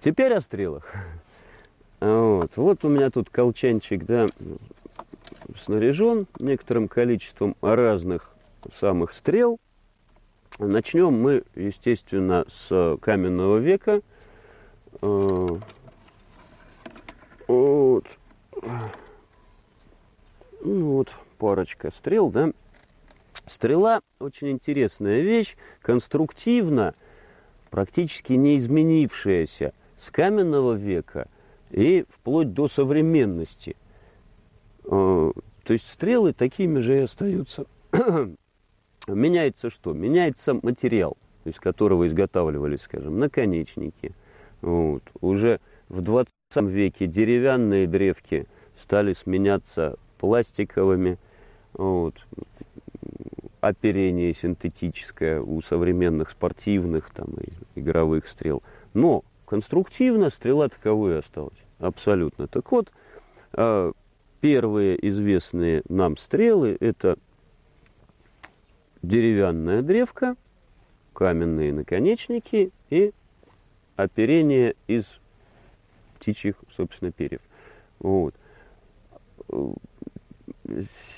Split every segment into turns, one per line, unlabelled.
Теперь о стрелах. Вот. вот у меня тут колчанчик, да, снаряжен некоторым количеством разных самых стрел. Начнем мы, естественно, с каменного века. Э, вот. Ну, вот парочка стрел, да. Стрела очень интересная вещь, конструктивно, практически не изменившаяся с каменного века и вплоть до современности. Э, то есть стрелы такими же и остаются. Меняется что? Меняется материал, из которого изготавливались, скажем, наконечники. Вот. Уже в 20 веке деревянные древки стали сменяться пластиковыми. Вот. Оперение синтетическое у современных спортивных там, и игровых стрел. Но конструктивно стрела таковой осталась. Абсолютно. Так вот, а, первые известные нам стрелы это деревянная древка, каменные наконечники и оперение из птичьих, собственно, перьев. Вот.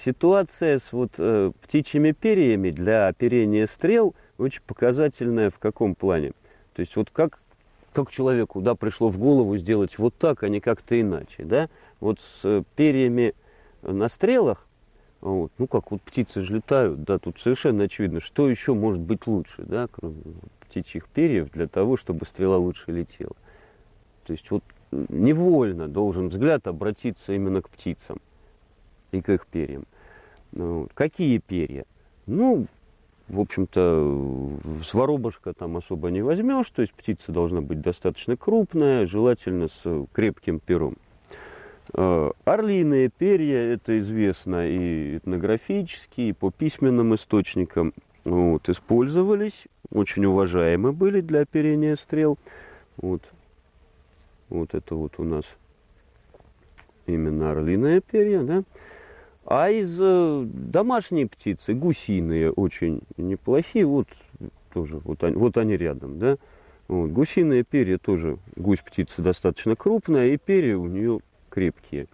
Ситуация с вот, э, птичьими перьями для оперения стрел очень показательная в каком плане? То есть вот как, как человеку да, пришло в голову сделать вот так, а не как-то иначе. Да? Вот с перьями на стрелах вот. Ну, как вот птицы же летают, да, тут совершенно очевидно, что еще может быть лучше, да, кроме птичьих перьев, для того, чтобы стрела лучше летела. То есть вот невольно должен взгляд обратиться именно к птицам и к их перьям. Ну. Какие перья? Ну, в общем-то, с воробушка там особо не возьмешь, то есть птица должна быть достаточно крупная, желательно с крепким пером. Э, орлиные перья, это известно и этнографически, и по письменным источникам, вот, использовались, очень уважаемы были для оперения стрел. Вот, вот это вот у нас именно орлиные перья, да. А из э, домашней птицы гусиные очень неплохие, вот тоже, вот они, вот они рядом, да. Вот, гусиные перья тоже, гусь птица достаточно крупная, и перья у нее крепкие.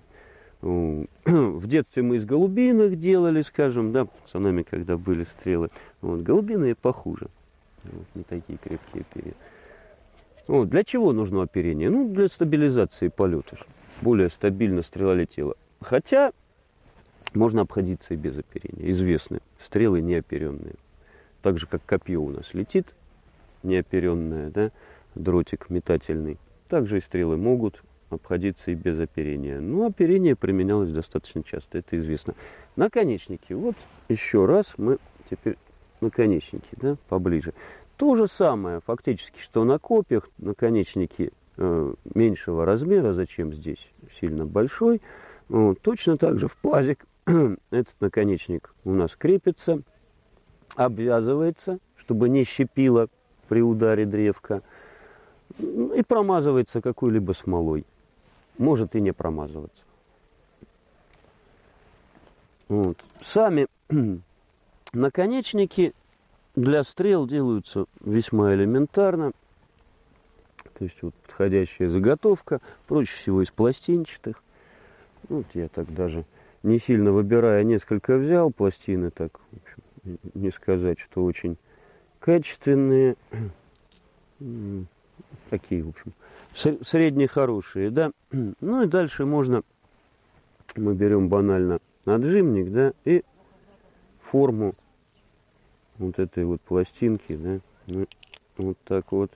В детстве мы из голубиных делали, скажем, да, пацанами, когда были стрелы. Вот, голубиные похуже. Вот, не такие крепкие перья. Вот, для чего нужно оперение? Ну, для стабилизации полета. Более стабильно стрела летела. Хотя можно обходиться и без оперения. Известны стрелы неоперенные. Так же, как копье у нас летит, неоперенное, да, дротик метательный. Также и стрелы могут обходиться и без оперения. Но оперение применялось достаточно часто, это известно. Наконечники. Вот еще раз мы теперь наконечники, да, поближе. То же самое, фактически, что на копьях наконечники э, меньшего размера, зачем здесь сильно большой. Вот, точно так же в пазик этот наконечник у нас крепится, обвязывается, чтобы не щепило при ударе древка, и промазывается какой-либо смолой может и не промазываться. Вот. Сами наконечники для стрел делаются весьма элементарно. То есть вот подходящая заготовка, проще всего из пластинчатых. Вот я так даже не сильно выбирая несколько взял пластины, так общем, не сказать, что очень качественные. Такие, в общем, средние хорошие, да. Ну и дальше можно, мы берем банально наджимник, да, и форму вот этой вот пластинки, да, мы вот так вот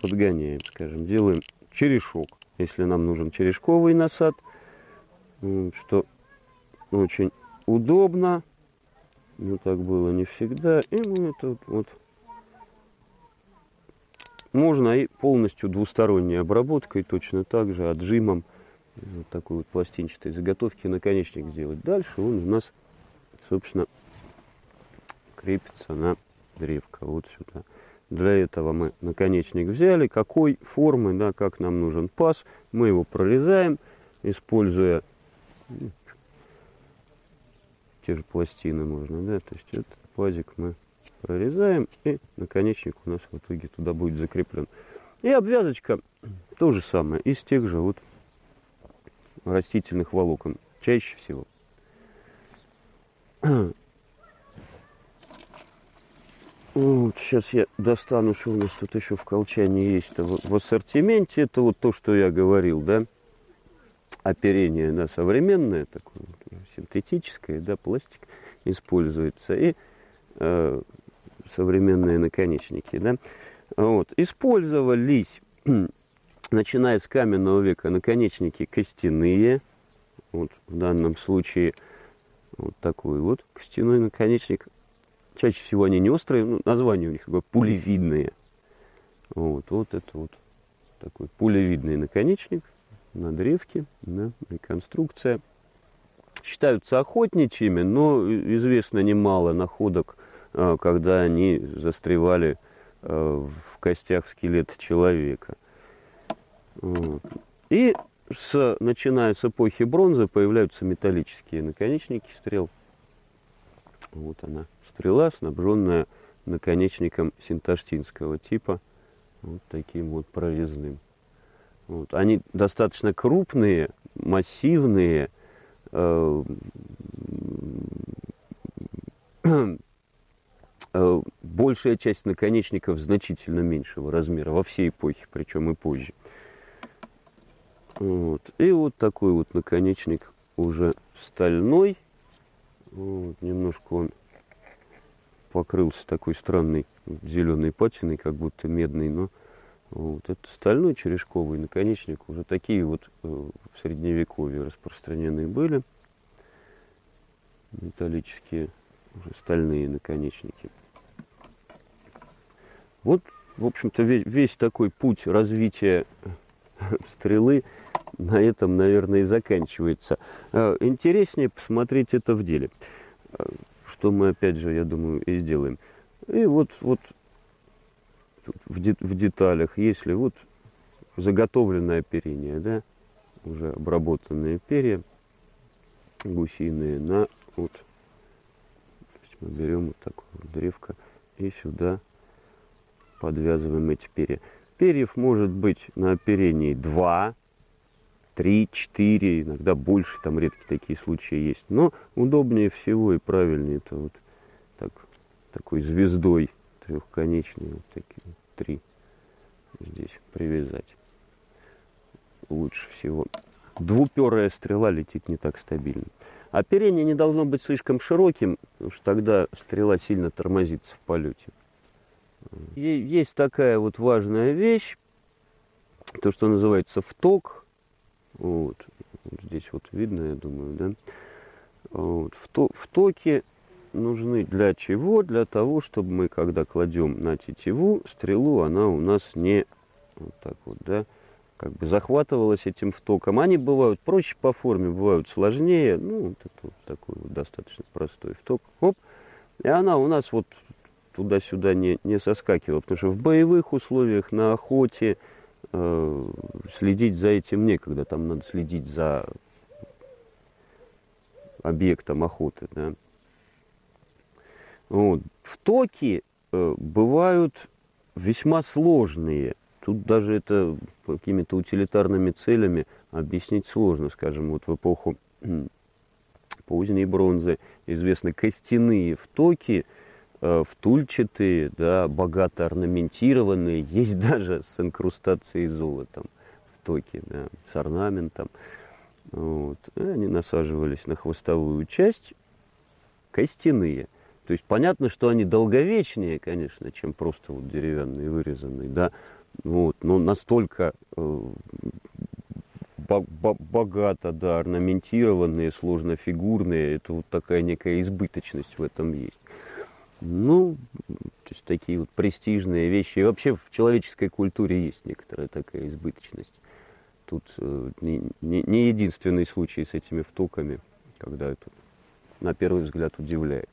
подгоняем, скажем, делаем черешок, если нам нужен черешковый насад, что очень удобно, но так было не всегда, и мы это вот, вот можно и полностью двусторонней обработкой, точно так же отжимом вот такой вот пластинчатой заготовки наконечник сделать. Дальше он у нас, собственно, крепится на древко, вот сюда. Для этого мы наконечник взяли, какой формы, да, как нам нужен паз, мы его прорезаем, используя те же пластины можно, да, то есть этот пазик мы прорезаем, и наконечник у нас в итоге туда будет закреплен. И обвязочка то же самое, из тех же вот растительных волокон, чаще всего. Вот, сейчас я достану, что у нас тут еще в колчане есть в, в ассортименте. Это вот то, что я говорил, да, оперение да, современное, такое синтетическое, да, пластик используется, и э, современные наконечники, да. Вот. Использовались, начиная с каменного века, наконечники костяные, вот в данном случае вот такой вот костяной наконечник. Чаще всего они не острые, ну, название у них такое пулевидные. Вот, вот это вот такой пулевидный наконечник на древке, да, реконструкция. Считаются охотничьими, но известно немало находок, а, когда они застревали а, в костях скелета человека. И с, начиная с эпохи бронзы появляются металлические наконечники стрел. Вот она, стрела, снабженная наконечником синташтинского типа, вот таким вот прорезным. Вот. Они достаточно крупные, массивные, э, э, большая часть наконечников значительно меньшего размера во всей эпохе, причем и позже. Вот. И вот такой вот наконечник уже стальной. Вот. Немножко он покрылся такой странной зеленой патиной, как будто медный, но вот. Это стальной черешковый наконечник. Уже такие вот э, в средневековье распространены были. Металлические, уже стальные наконечники. Вот, в общем-то, весь, весь такой путь развития стрелы на этом, наверное, и заканчивается. А, интереснее посмотреть это в деле, а, что мы, опять же, я думаю, и сделаем. И вот, вот в, де, в деталях, если вот заготовленное оперение, да, уже обработанные перья гусиные на вот, мы берем вот такую вот древко и сюда подвязываем эти перья. Перьев может быть на оперении 2, 3, 4, иногда больше, там редкие такие случаи есть. Но удобнее всего и правильнее это вот так, такой звездой трехконечной, вот такие три здесь привязать. Лучше всего. Двуперая стрела летит не так стабильно. Оперение не должно быть слишком широким, потому что тогда стрела сильно тормозится в полете. Есть такая вот важная вещь, то, что называется вток. Вот. вот здесь вот видно, я думаю, да. Вот. В, токе нужны для чего? Для того, чтобы мы, когда кладем на тетиву, стрелу, она у нас не вот так вот, да, как бы захватывалась этим втоком. Они бывают проще по форме, бывают сложнее. Ну, вот это вот такой вот достаточно простой вток. Оп. И она у нас вот туда-сюда не, не соскакивала, потому что в боевых условиях, на охоте, следить за этим некогда. Там надо следить за объектом охоты, да. Вот. Втоки э, бывают весьма сложные. Тут даже это какими-то утилитарными целями объяснить сложно. Скажем, вот в эпоху поздней бронзы известны костяные втоки, э, втульчатые, да, богато орнаментированные. Есть даже с инкрустацией золотом втоки, да, с орнаментом. Вот. Они насаживались на хвостовую часть, костяные – то есть понятно, что они долговечнее, конечно, чем просто вот деревянные вырезанные, да, вот, но настолько э, богато, да, орнаментированные, сложнофигурные, это вот такая некая избыточность в этом есть. Ну, то есть такие вот престижные вещи. И вообще в человеческой культуре есть некоторая такая избыточность. Тут э, не, не, не единственный случай с этими втоками, когда это на первый взгляд удивляет.